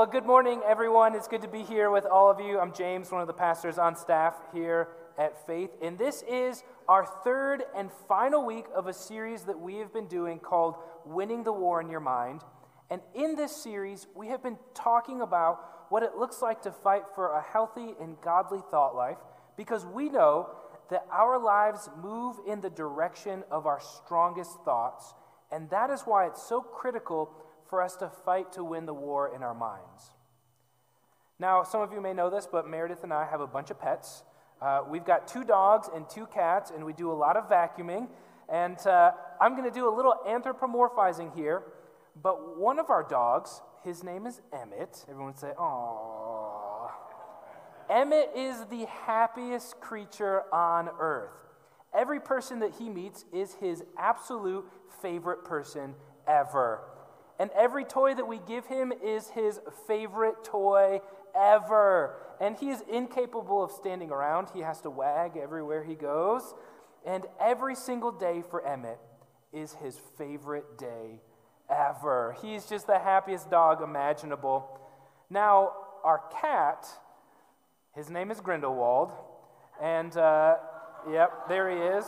Well, good morning, everyone. It's good to be here with all of you. I'm James, one of the pastors on staff here at Faith, and this is our third and final week of a series that we have been doing called Winning the War in Your Mind. And in this series, we have been talking about what it looks like to fight for a healthy and godly thought life because we know that our lives move in the direction of our strongest thoughts, and that is why it's so critical for us to fight to win the war in our minds. Now, some of you may know this, but Meredith and I have a bunch of pets. Uh, we've got two dogs and two cats, and we do a lot of vacuuming. And uh, I'm going to do a little anthropomorphizing here. But one of our dogs, his name is Emmett. Everyone say, "Aww." Emmett is the happiest creature on earth. Every person that he meets is his absolute favorite person ever. And every toy that we give him is his favorite toy ever. And he is incapable of standing around. He has to wag everywhere he goes. And every single day for Emmett is his favorite day ever. He's just the happiest dog imaginable. Now, our cat, his name is Grindelwald. And, uh, yep, there he is.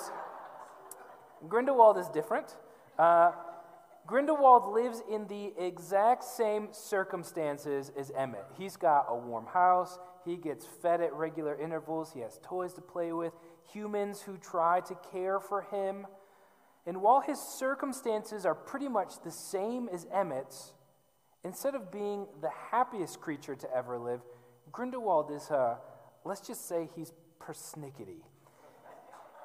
Grindelwald is different. Uh, Grindelwald lives in the exact same circumstances as Emmett. He's got a warm house, he gets fed at regular intervals, he has toys to play with, humans who try to care for him. And while his circumstances are pretty much the same as Emmett's, instead of being the happiest creature to ever live, Grindelwald is, uh, let's just say, he's persnickety.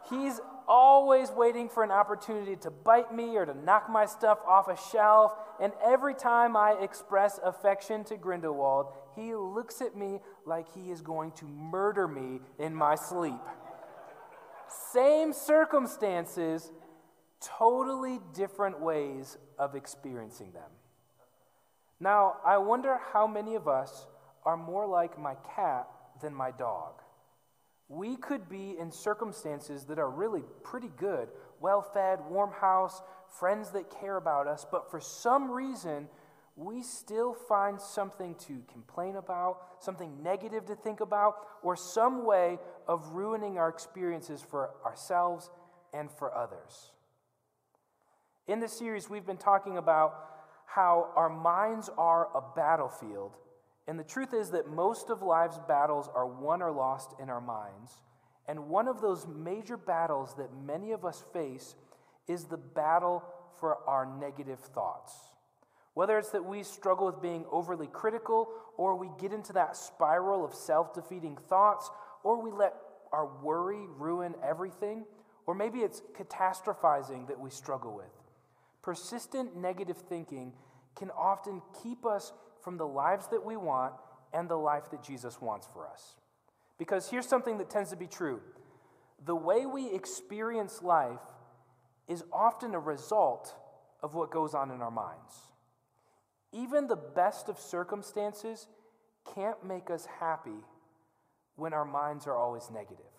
He's always waiting for an opportunity to bite me or to knock my stuff off a shelf. And every time I express affection to Grindelwald, he looks at me like he is going to murder me in my sleep. Same circumstances, totally different ways of experiencing them. Now, I wonder how many of us are more like my cat than my dog. We could be in circumstances that are really pretty good well fed, warm house, friends that care about us, but for some reason, we still find something to complain about, something negative to think about, or some way of ruining our experiences for ourselves and for others. In this series, we've been talking about how our minds are a battlefield and the truth is that most of life's battles are won or lost in our minds. And one of those major battles that many of us face is the battle for our negative thoughts. Whether it's that we struggle with being overly critical, or we get into that spiral of self defeating thoughts, or we let our worry ruin everything, or maybe it's catastrophizing that we struggle with. Persistent negative thinking can often keep us from the lives that we want and the life that Jesus wants for us. Because here's something that tends to be true the way we experience life is often a result of what goes on in our minds. Even the best of circumstances can't make us happy when our minds are always negative.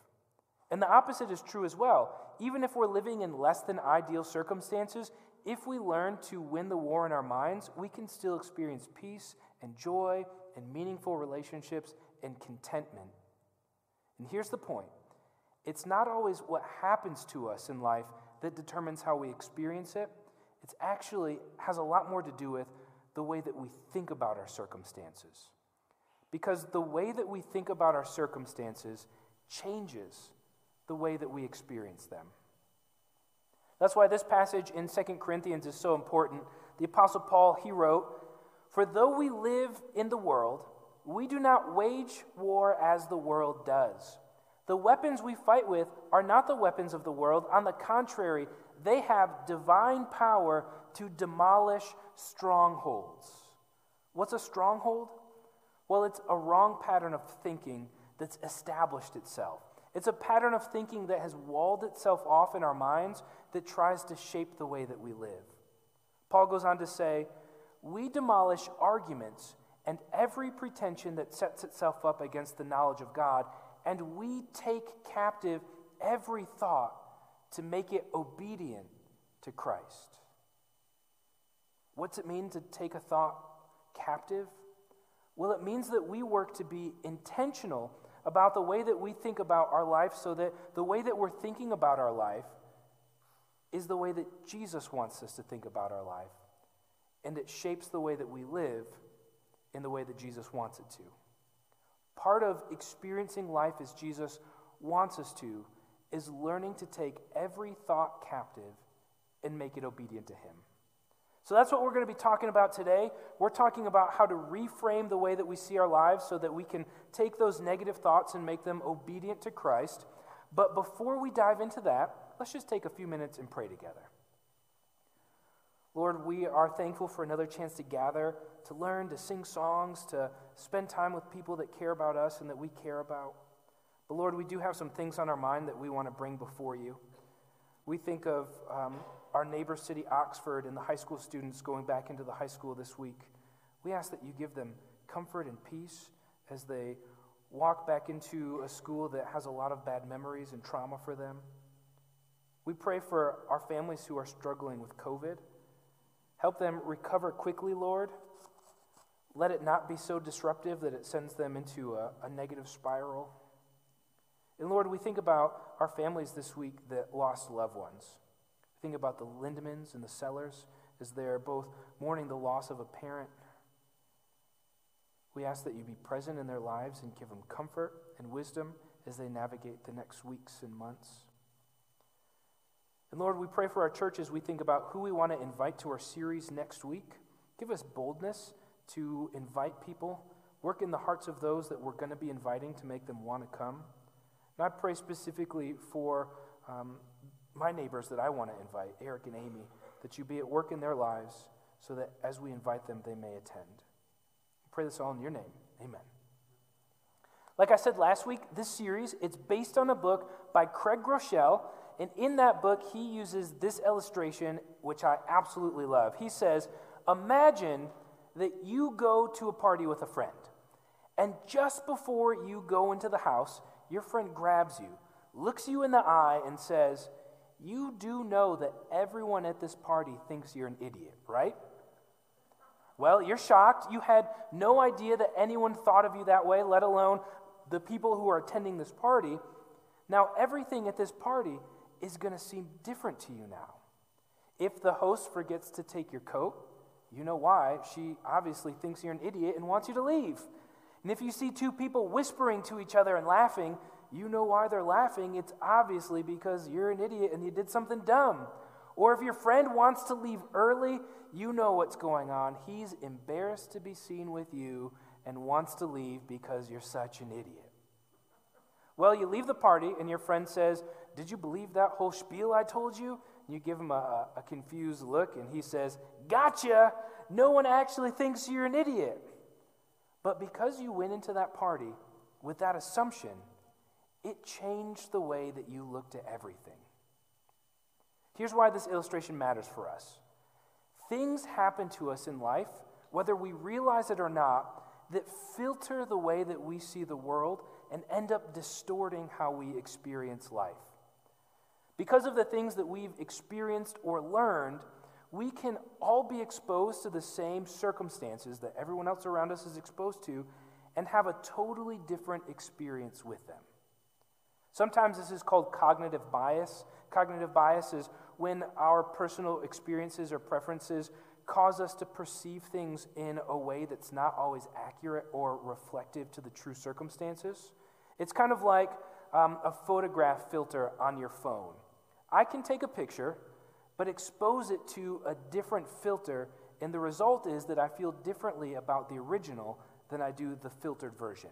And the opposite is true as well. Even if we're living in less than ideal circumstances, if we learn to win the war in our minds, we can still experience peace and joy and meaningful relationships and contentment. And here's the point it's not always what happens to us in life that determines how we experience it. It actually has a lot more to do with the way that we think about our circumstances. Because the way that we think about our circumstances changes the way that we experience them. That's why this passage in 2 Corinthians is so important. The Apostle Paul, he wrote, For though we live in the world, we do not wage war as the world does. The weapons we fight with are not the weapons of the world. On the contrary, they have divine power to demolish strongholds. What's a stronghold? Well, it's a wrong pattern of thinking that's established itself. It's a pattern of thinking that has walled itself off in our minds that tries to shape the way that we live. Paul goes on to say, We demolish arguments and every pretension that sets itself up against the knowledge of God, and we take captive every thought to make it obedient to Christ. What's it mean to take a thought captive? Well, it means that we work to be intentional about the way that we think about our life so that the way that we're thinking about our life is the way that Jesus wants us to think about our life. And it shapes the way that we live in the way that Jesus wants it to. Part of experiencing life as Jesus wants us to is learning to take every thought captive and make it obedient to Him. So that's what we're going to be talking about today. We're talking about how to reframe the way that we see our lives so that we can take those negative thoughts and make them obedient to Christ. But before we dive into that, let's just take a few minutes and pray together. Lord, we are thankful for another chance to gather, to learn, to sing songs, to spend time with people that care about us and that we care about. But Lord, we do have some things on our mind that we want to bring before you. We think of um, our neighbor city, Oxford, and the high school students going back into the high school this week. We ask that you give them comfort and peace as they walk back into a school that has a lot of bad memories and trauma for them. We pray for our families who are struggling with COVID. Help them recover quickly, Lord. Let it not be so disruptive that it sends them into a, a negative spiral. And Lord, we think about our families this week that lost loved ones. Think about the Lindemans and the Sellers as they're both mourning the loss of a parent. We ask that you be present in their lives and give them comfort and wisdom as they navigate the next weeks and months. And Lord, we pray for our church as we think about who we want to invite to our series next week. Give us boldness to invite people. Work in the hearts of those that we're going to be inviting to make them want to come. And I pray specifically for um, my neighbors that I want to invite, Eric and Amy, that you be at work in their lives so that as we invite them, they may attend. I pray this all in your name. Amen. Like I said last week, this series, it's based on a book by Craig Groeschel, and in that book, he uses this illustration, which I absolutely love. He says, Imagine that you go to a party with a friend, and just before you go into the house, your friend grabs you, looks you in the eye, and says, you do know that everyone at this party thinks you're an idiot, right? Well, you're shocked. You had no idea that anyone thought of you that way, let alone the people who are attending this party. Now, everything at this party is going to seem different to you now. If the host forgets to take your coat, you know why. She obviously thinks you're an idiot and wants you to leave. And if you see two people whispering to each other and laughing, you know why they're laughing. It's obviously because you're an idiot and you did something dumb. Or if your friend wants to leave early, you know what's going on. He's embarrassed to be seen with you and wants to leave because you're such an idiot. Well, you leave the party and your friend says, Did you believe that whole spiel I told you? And you give him a, a confused look and he says, Gotcha! No one actually thinks you're an idiot. But because you went into that party with that assumption, it changed the way that you looked at everything. Here's why this illustration matters for us things happen to us in life, whether we realize it or not, that filter the way that we see the world and end up distorting how we experience life. Because of the things that we've experienced or learned, we can all be exposed to the same circumstances that everyone else around us is exposed to and have a totally different experience with them. Sometimes this is called cognitive bias. Cognitive bias is when our personal experiences or preferences cause us to perceive things in a way that's not always accurate or reflective to the true circumstances. It's kind of like um, a photograph filter on your phone. I can take a picture, but expose it to a different filter, and the result is that I feel differently about the original than I do the filtered version.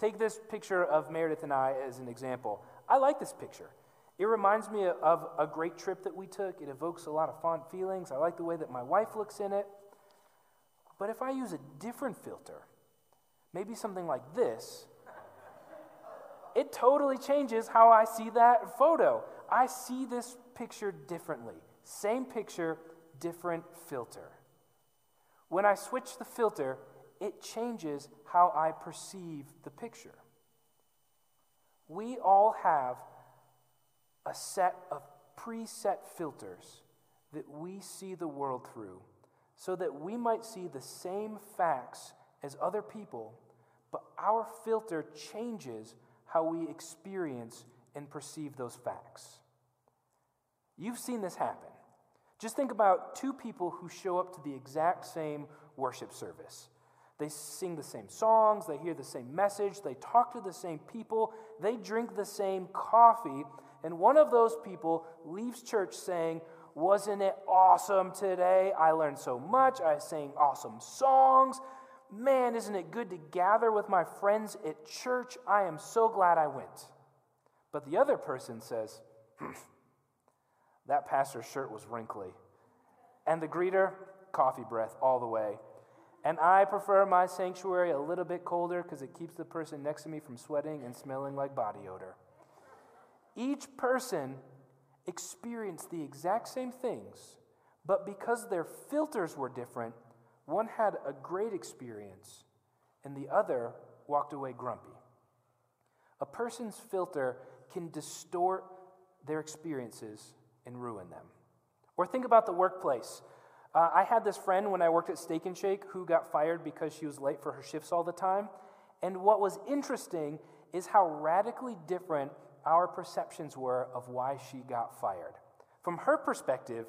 Take this picture of Meredith and I as an example. I like this picture. It reminds me of a great trip that we took. It evokes a lot of fond feelings. I like the way that my wife looks in it. But if I use a different filter, maybe something like this, it totally changes how I see that photo. I see this picture differently. Same picture, different filter. When I switch the filter, it changes how I perceive the picture. We all have a set of preset filters that we see the world through so that we might see the same facts as other people, but our filter changes how we experience and perceive those facts. You've seen this happen. Just think about two people who show up to the exact same worship service. They sing the same songs, they hear the same message, they talk to the same people, they drink the same coffee, and one of those people leaves church saying, Wasn't it awesome today? I learned so much. I sang awesome songs. Man, isn't it good to gather with my friends at church? I am so glad I went. But the other person says, hmm, That pastor's shirt was wrinkly. And the greeter, coffee breath all the way. And I prefer my sanctuary a little bit colder because it keeps the person next to me from sweating and smelling like body odor. Each person experienced the exact same things, but because their filters were different, one had a great experience and the other walked away grumpy. A person's filter can distort their experiences and ruin them. Or think about the workplace. Uh, I had this friend when I worked at Steak and Shake who got fired because she was late for her shifts all the time. And what was interesting is how radically different our perceptions were of why she got fired. From her perspective,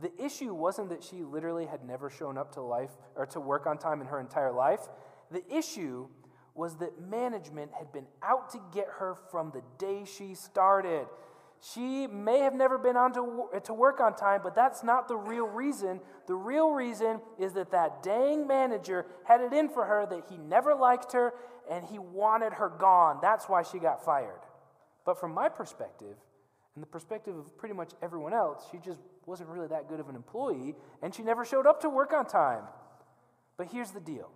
the issue wasn't that she literally had never shown up to life or to work on time in her entire life. The issue was that management had been out to get her from the day she started. She may have never been on to, to work on time, but that's not the real reason. The real reason is that that dang manager had it in for her that he never liked her and he wanted her gone. That's why she got fired. But from my perspective, and the perspective of pretty much everyone else, she just wasn't really that good of an employee and she never showed up to work on time. But here's the deal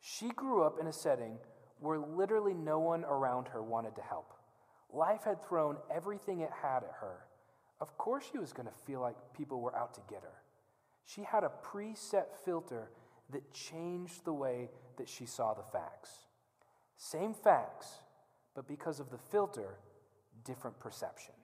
she grew up in a setting where literally no one around her wanted to help. Life had thrown everything it had at her. Of course, she was going to feel like people were out to get her. She had a preset filter that changed the way that she saw the facts. Same facts, but because of the filter, different perception.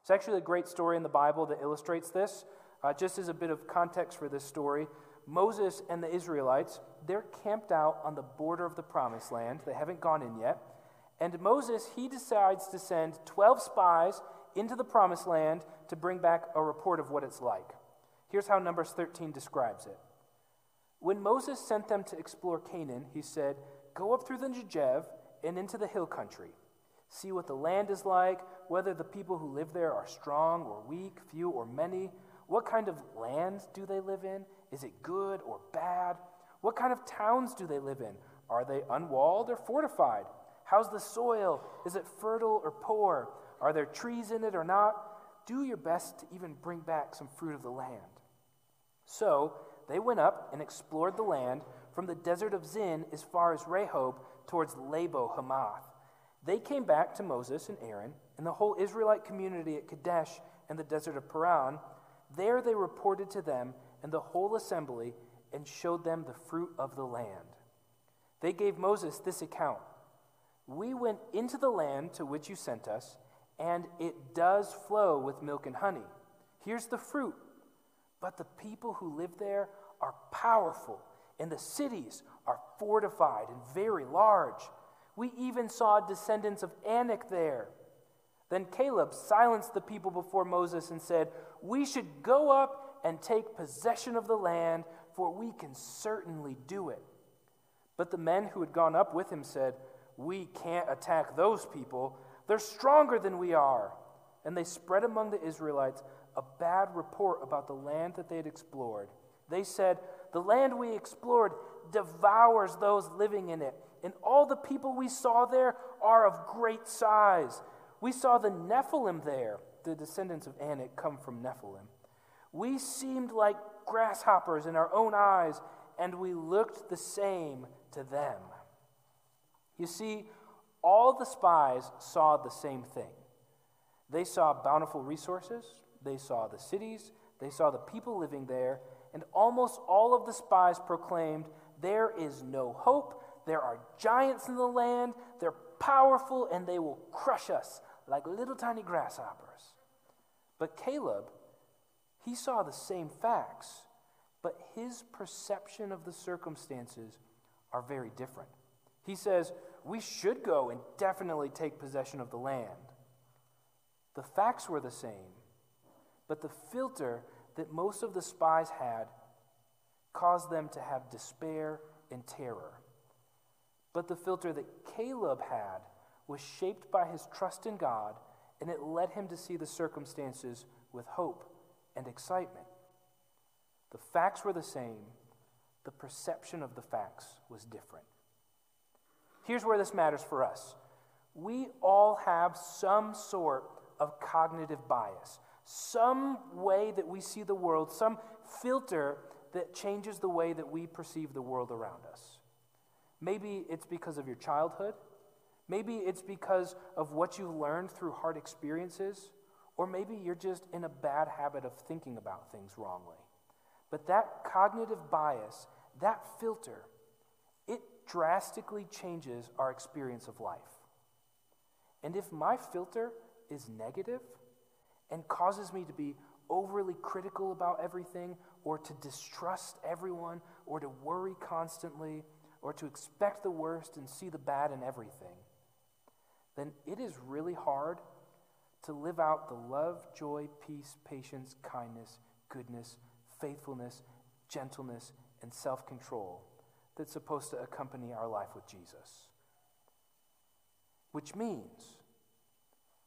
It's actually a great story in the Bible that illustrates this. Uh, just as a bit of context for this story, Moses and the Israelites, they're camped out on the border of the promised land. They haven't gone in yet. And Moses, he decides to send 12 spies into the promised land to bring back a report of what it's like. Here's how Numbers 13 describes it. When Moses sent them to explore Canaan, he said, Go up through the Negev and into the hill country. See what the land is like, whether the people who live there are strong or weak, few or many. What kind of land do they live in? Is it good or bad? What kind of towns do they live in? Are they unwalled or fortified? How's the soil? Is it fertile or poor? Are there trees in it or not? Do your best to even bring back some fruit of the land. So they went up and explored the land from the desert of Zin as far as Rehob towards Lebo Hamath. They came back to Moses and Aaron and the whole Israelite community at Kadesh and the desert of Paran. There they reported to them and the whole assembly and showed them the fruit of the land. They gave Moses this account We went into the land to which you sent us, and it does flow with milk and honey. Here's the fruit. But the people who live there are powerful and the cities are fortified and very large. We even saw descendants of Anak there. Then Caleb silenced the people before Moses and said, We should go up and take possession of the land, for we can certainly do it. But the men who had gone up with him said, We can't attack those people. They're stronger than we are. And they spread among the Israelites a bad report about the land that they had explored. They said, The land we explored devours those living in it, and all the people we saw there are of great size. We saw the Nephilim there. The descendants of Anak come from Nephilim. We seemed like grasshoppers in our own eyes, and we looked the same to them. You see, all the spies saw the same thing. They saw bountiful resources, they saw the cities, they saw the people living there, and almost all of the spies proclaimed, There is no hope. There are giants in the land. They're powerful, and they will crush us like little tiny grasshoppers. But Caleb, he saw the same facts. but his perception of the circumstances are very different. He says, We should go and definitely take possession of the land. The facts were the same, but the filter that most of the spies had caused them to have despair and terror. But the filter that Caleb had was shaped by his trust in God, and it led him to see the circumstances with hope and excitement. The facts were the same, the perception of the facts was different. Here's where this matters for us we all have some sort of cognitive bias, some way that we see the world, some filter that changes the way that we perceive the world around us. Maybe it's because of your childhood. Maybe it's because of what you've learned through hard experiences. Or maybe you're just in a bad habit of thinking about things wrongly. But that cognitive bias, that filter, it drastically changes our experience of life. And if my filter is negative and causes me to be overly critical about everything, or to distrust everyone, or to worry constantly, or to expect the worst and see the bad in everything, then it is really hard to live out the love, joy, peace, patience, kindness, goodness, faithfulness, gentleness, and self control that's supposed to accompany our life with Jesus. Which means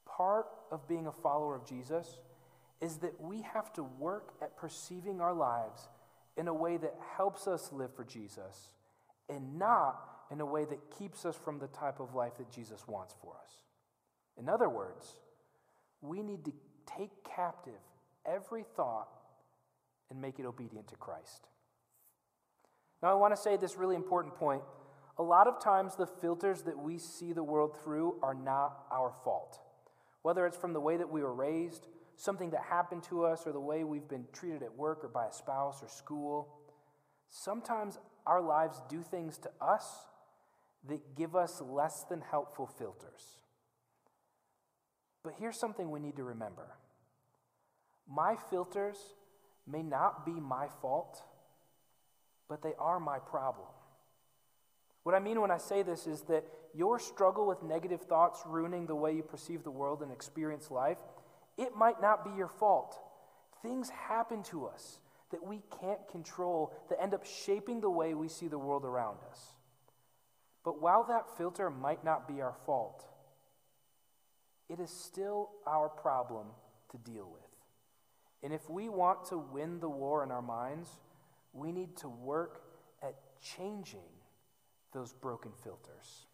part of being a follower of Jesus is that we have to work at perceiving our lives in a way that helps us live for Jesus and not in a way that keeps us from the type of life that Jesus wants for us. In other words, we need to take captive every thought and make it obedient to Christ. Now, I want to say this really important point. A lot of times, the filters that we see the world through are not our fault. Whether it's from the way that we were raised, something that happened to us, or the way we've been treated at work or by a spouse or school, sometimes our lives do things to us that give us less than helpful filters. But here's something we need to remember my filters may not be my fault, but they are my problem. What I mean when I say this is that your struggle with negative thoughts ruining the way you perceive the world and experience life, it might not be your fault. Things happen to us that we can't control that end up shaping the way we see the world around us. But while that filter might not be our fault, it is still our problem to deal with. And if we want to win the war in our minds, we need to work at changing those broken filters.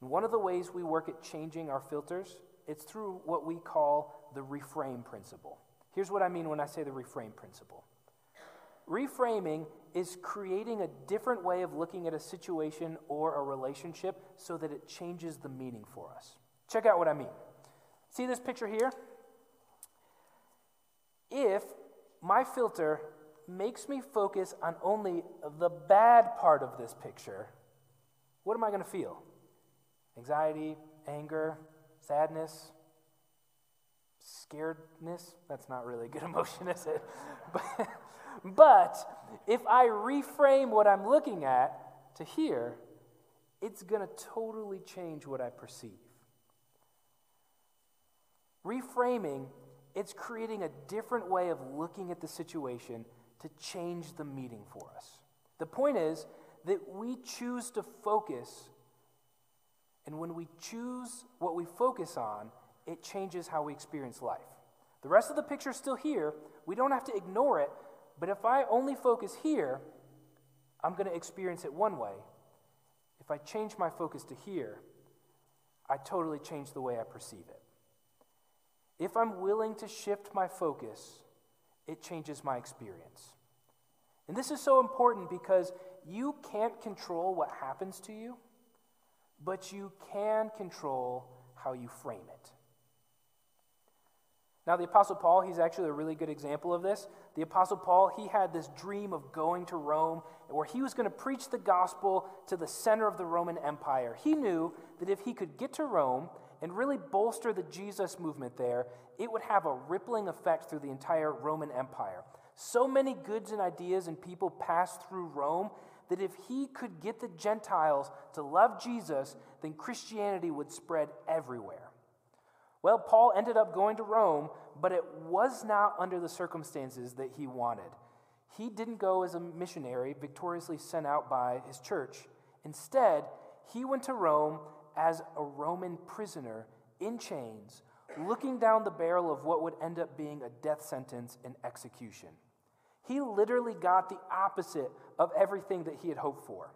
And one of the ways we work at changing our filters, it's through what we call the reframe principle. Here's what I mean when I say the reframe principle. Reframing is creating a different way of looking at a situation or a relationship so that it changes the meaning for us. Check out what I mean. See this picture here? If my filter makes me focus on only the bad part of this picture, what am I going to feel? Anxiety, anger, sadness, scaredness? That's not really a good emotion, is it? But, but if I reframe what I'm looking at to here, it's going to totally change what I perceive. Reframing, it's creating a different way of looking at the situation to change the meaning for us. The point is that we choose to focus, and when we choose what we focus on, it changes how we experience life. The rest of the picture is still here. We don't have to ignore it, but if I only focus here, I'm going to experience it one way. If I change my focus to here, I totally change the way I perceive it. If I'm willing to shift my focus, it changes my experience. And this is so important because you can't control what happens to you, but you can control how you frame it. Now, the Apostle Paul, he's actually a really good example of this. The Apostle Paul, he had this dream of going to Rome where he was going to preach the gospel to the center of the Roman Empire. He knew that if he could get to Rome and really bolster the Jesus movement there, it would have a rippling effect through the entire Roman Empire. So many goods and ideas and people passed through Rome that if he could get the Gentiles to love Jesus, then Christianity would spread everywhere. Well, Paul ended up going to Rome, but it was not under the circumstances that he wanted. He didn't go as a missionary victoriously sent out by his church. Instead, he went to Rome as a Roman prisoner in chains, looking down the barrel of what would end up being a death sentence and execution. He literally got the opposite of everything that he had hoped for.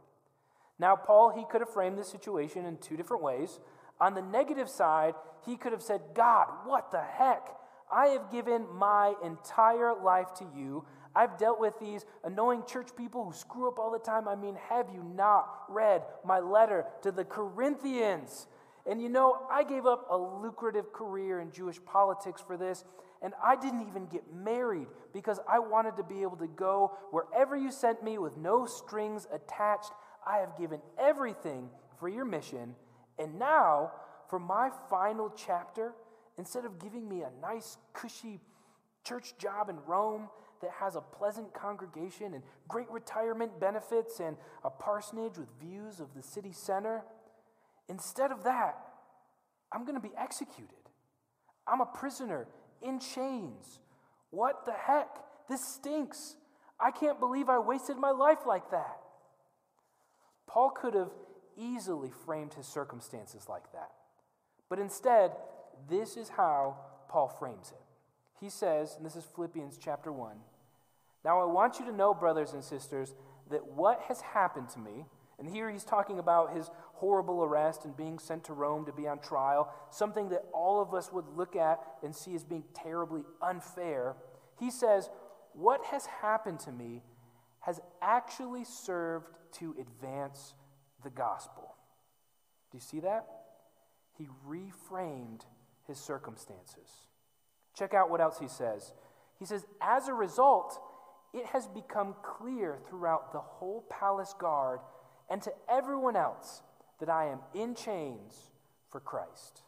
Now, Paul, he could have framed this situation in two different ways. On the negative side, he could have said, God, what the heck? I have given my entire life to you. I've dealt with these annoying church people who screw up all the time. I mean, have you not read my letter to the Corinthians? And you know, I gave up a lucrative career in Jewish politics for this, and I didn't even get married because I wanted to be able to go wherever you sent me with no strings attached. I have given everything for your mission, and now, for my final chapter, instead of giving me a nice, cushy church job in Rome that has a pleasant congregation and great retirement benefits and a parsonage with views of the city center, instead of that, I'm going to be executed. I'm a prisoner in chains. What the heck? This stinks. I can't believe I wasted my life like that. Paul could have easily framed his circumstances like that. But instead, this is how Paul frames it. He says, and this is Philippians chapter 1 Now I want you to know, brothers and sisters, that what has happened to me, and here he's talking about his horrible arrest and being sent to Rome to be on trial, something that all of us would look at and see as being terribly unfair. He says, What has happened to me has actually served to advance the gospel. Do you see that? He reframed his circumstances. Check out what else he says. He says, As a result, it has become clear throughout the whole palace guard and to everyone else that I am in chains for Christ.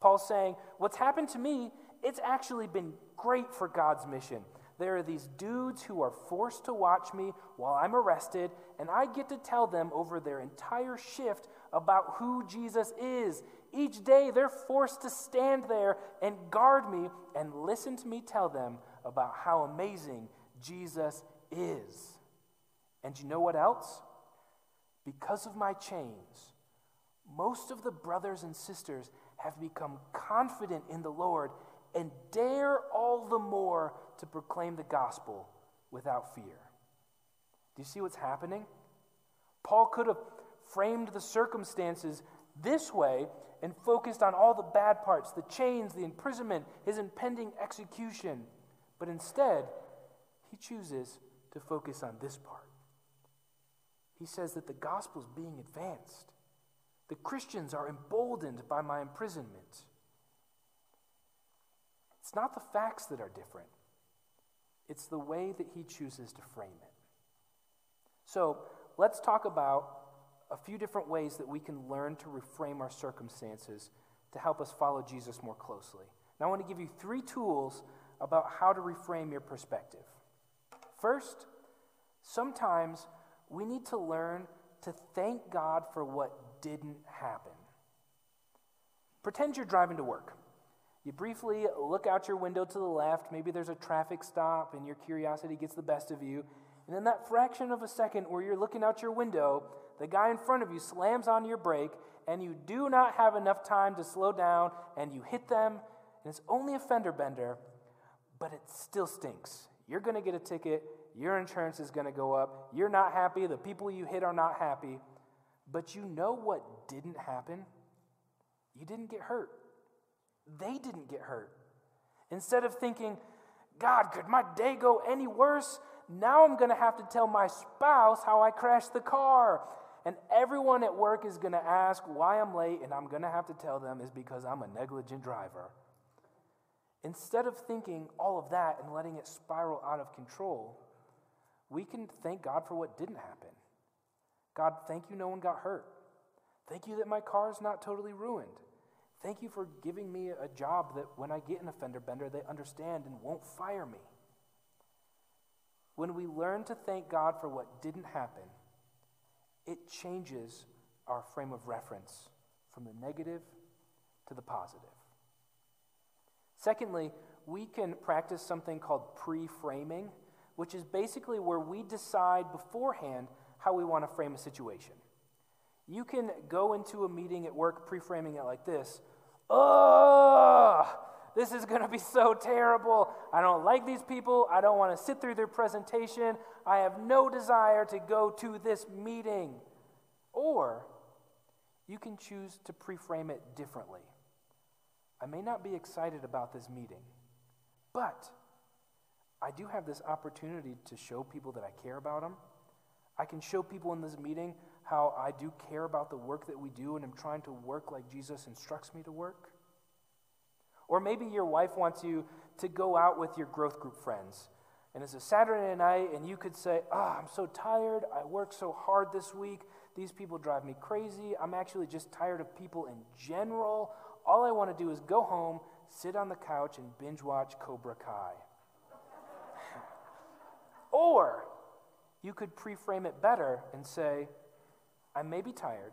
Paul's saying, What's happened to me, it's actually been great for God's mission. There are these dudes who are forced to watch me while I'm arrested, and I get to tell them over their entire shift about who Jesus is. Each day, they're forced to stand there and guard me and listen to me tell them about how amazing Jesus is. And you know what else? Because of my chains, most of the brothers and sisters have become confident in the Lord and dare all the more to proclaim the gospel without fear. Do you see what's happening? Paul could have framed the circumstances this way and focused on all the bad parts the chains, the imprisonment, his impending execution. But instead, he chooses to focus on this part. He says that the gospel is being advanced. The Christians are emboldened by my imprisonment. It's not the facts that are different, it's the way that he chooses to frame it. So let's talk about a few different ways that we can learn to reframe our circumstances to help us follow Jesus more closely. Now, I want to give you three tools about how to reframe your perspective. First, sometimes we need to learn to thank God for what didn't happen. Pretend you're driving to work. You briefly look out your window to the left. Maybe there's a traffic stop and your curiosity gets the best of you. And in that fraction of a second where you're looking out your window, the guy in front of you slams on your brake and you do not have enough time to slow down and you hit them. And it's only a fender bender, but it still stinks. You're going to get a ticket. Your insurance is going to go up. You're not happy. The people you hit are not happy. But you know what didn't happen? You didn't get hurt they didn't get hurt. Instead of thinking, God, could my day go any worse? Now I'm going to have to tell my spouse how I crashed the car. And everyone at work is going to ask why I'm late, and I'm going to have to tell them is because I'm a negligent driver. Instead of thinking all of that and letting it spiral out of control, we can thank God for what didn't happen. God, thank you no one got hurt. Thank you that my car is not totally ruined. Thank you for giving me a job that when I get in a fender bender, they understand and won't fire me. when we learn to thank God for what didn't happen, it changes our frame of reference from the negative to the positive. Secondly, we can practice something called pre framing, which is basically where we decide beforehand how we want to frame a situation. You can go into a meeting at work pre framing it like this Ugh! This is going to be so terrible. I don't like these people. I don't want to sit through their presentation. I have no desire to go to this meeting. Or you can choose to preframe it differently. I may not be excited about this meeting, but I do have this opportunity to show people that I care about them. I can show people in this meeting how I do care about the work that we do and am trying to work like Jesus instructs me to work. Or maybe your wife wants you to go out with your growth group friends. And it's a Saturday night, and you could say, Oh, I'm so tired. I worked so hard this week. These people drive me crazy. I'm actually just tired of people in general. All I want to do is go home, sit on the couch, and binge watch Cobra Kai. or you could pre-frame it better and say, I may be tired.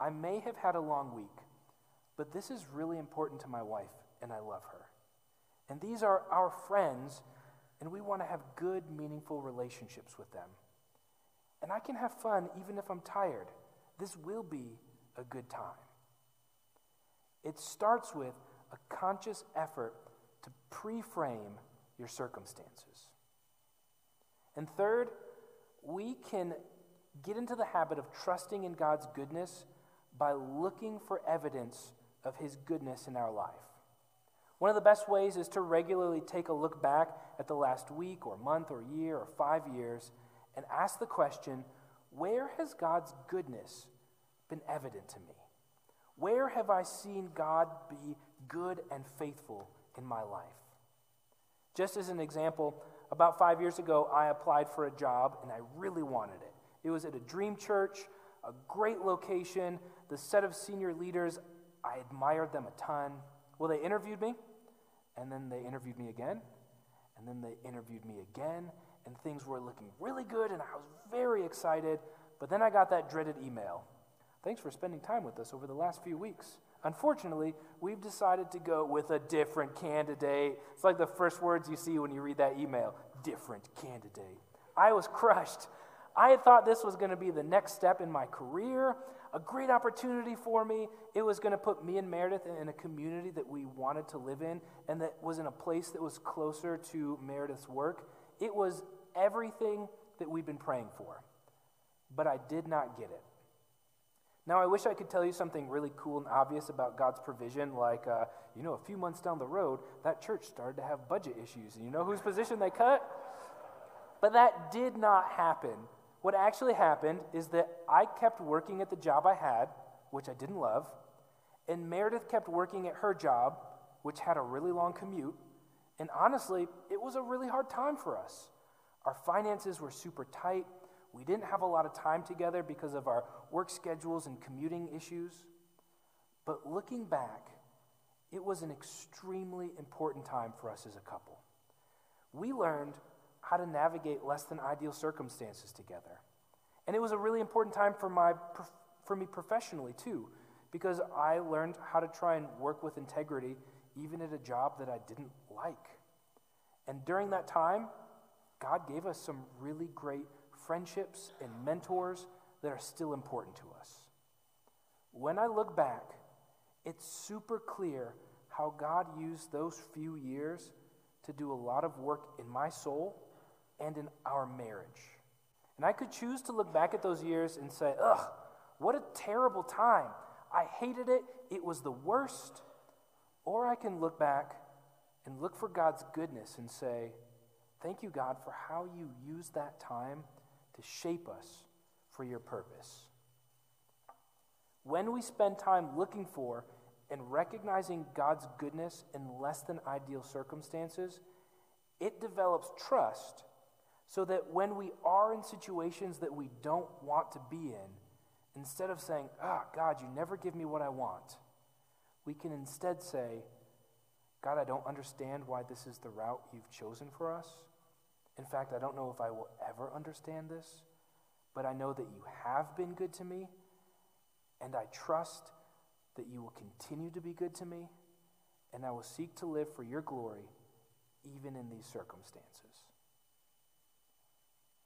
I may have had a long week. But this is really important to my wife, and I love her. And these are our friends, and we want to have good, meaningful relationships with them. And I can have fun even if I'm tired. This will be a good time. It starts with a conscious effort to pre frame your circumstances. And third, we can get into the habit of trusting in God's goodness by looking for evidence of His goodness in our life. One of the best ways is to regularly take a look back at the last week or month or year or five years and ask the question where has God's goodness been evident to me? Where have I seen God be good and faithful in my life? Just as an example, about five years ago, I applied for a job and I really wanted it. It was at a dream church, a great location, the set of senior leaders I admired them a ton. Well, they interviewed me, and then they interviewed me again, and then they interviewed me again, and things were looking really good, and I was very excited. But then I got that dreaded email. Thanks for spending time with us over the last few weeks. Unfortunately, we've decided to go with a different candidate. It's like the first words you see when you read that email different candidate. I was crushed. I had thought this was going to be the next step in my career a great opportunity for me. It was going to put me and Meredith in a community that we wanted to live in and that was in a place that was closer to Meredith's work. It was everything that we've been praying for. But I did not get it. Now, I wish I could tell you something really cool and obvious about God's provision, like, uh, you know, a few months down the road, that church started to have budget issues, and you know whose position they cut? But that did not happen what actually happened is that I kept working at the job I had, which I didn't love, and Meredith kept working at her job, which had a really long commute. And honestly, it was a really hard time for us. Our finances were super tight. We didn't have a lot of time together because of our work schedules and commuting issues. But looking back, it was an extremely important time for us as a couple. We learned how to navigate less than ideal circumstances together. And it was a really important time for, my, for me professionally, too, because I learned how to try and work with integrity even at a job that I didn't like. And during that time, God gave us some really great friendships and mentors that are still important to us. When I look back, it's super clear how God used those few years to do a lot of work in my soul and in our marriage. And I could choose to look back at those years and say, ugh, what a terrible time. I hated it. It was the worst. Or I can look back and look for God's goodness and say, thank you, God, for how you used that time to shape us for your purpose. When we spend time looking for and recognizing God's goodness in less than ideal circumstances, it develops trust so that when we are in situations that we don't want to be in, instead of saying, Ah, oh, God, you never give me what I want, we can instead say, God, I don't understand why this is the route you've chosen for us. In fact, I don't know if I will ever understand this, but I know that you have been good to me, and I trust that you will continue to be good to me, and I will seek to live for your glory even in these circumstances.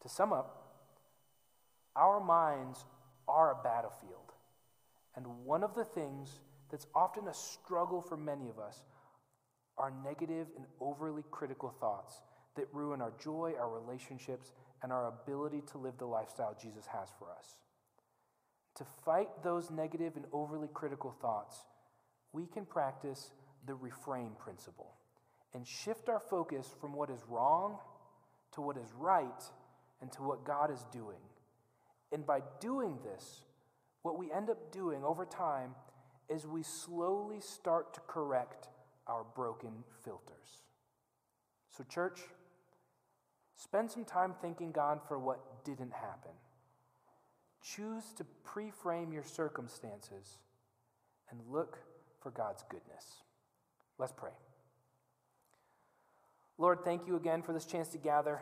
To sum up, our minds are a battlefield, and one of the things that's often a struggle for many of us are negative and overly critical thoughts that ruin our joy, our relationships, and our ability to live the lifestyle Jesus has for us. To fight those negative and overly critical thoughts, we can practice the reframe principle and shift our focus from what is wrong to what is right and to what God is doing. And by doing this, what we end up doing over time is we slowly start to correct our broken filters. So, church, spend some time thanking God for what didn't happen. Choose to reframe your circumstances and look for God's goodness. Let's pray. Lord, thank you again for this chance to gather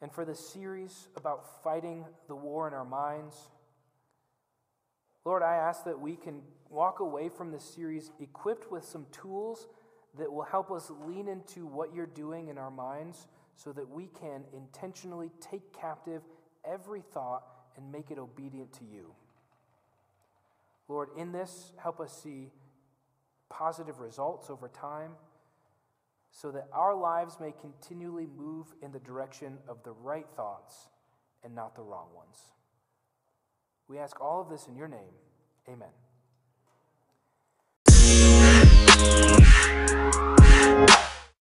and for this series about fighting the war in our minds. Lord, I ask that we can walk away from this series equipped with some tools that will help us lean into what you're doing in our minds so that we can intentionally take captive every thought and make it obedient to you. Lord, in this, help us see positive results over time so that our lives may continually move in the direction of the right thoughts and not the wrong ones. We ask all of this in your name. Amen.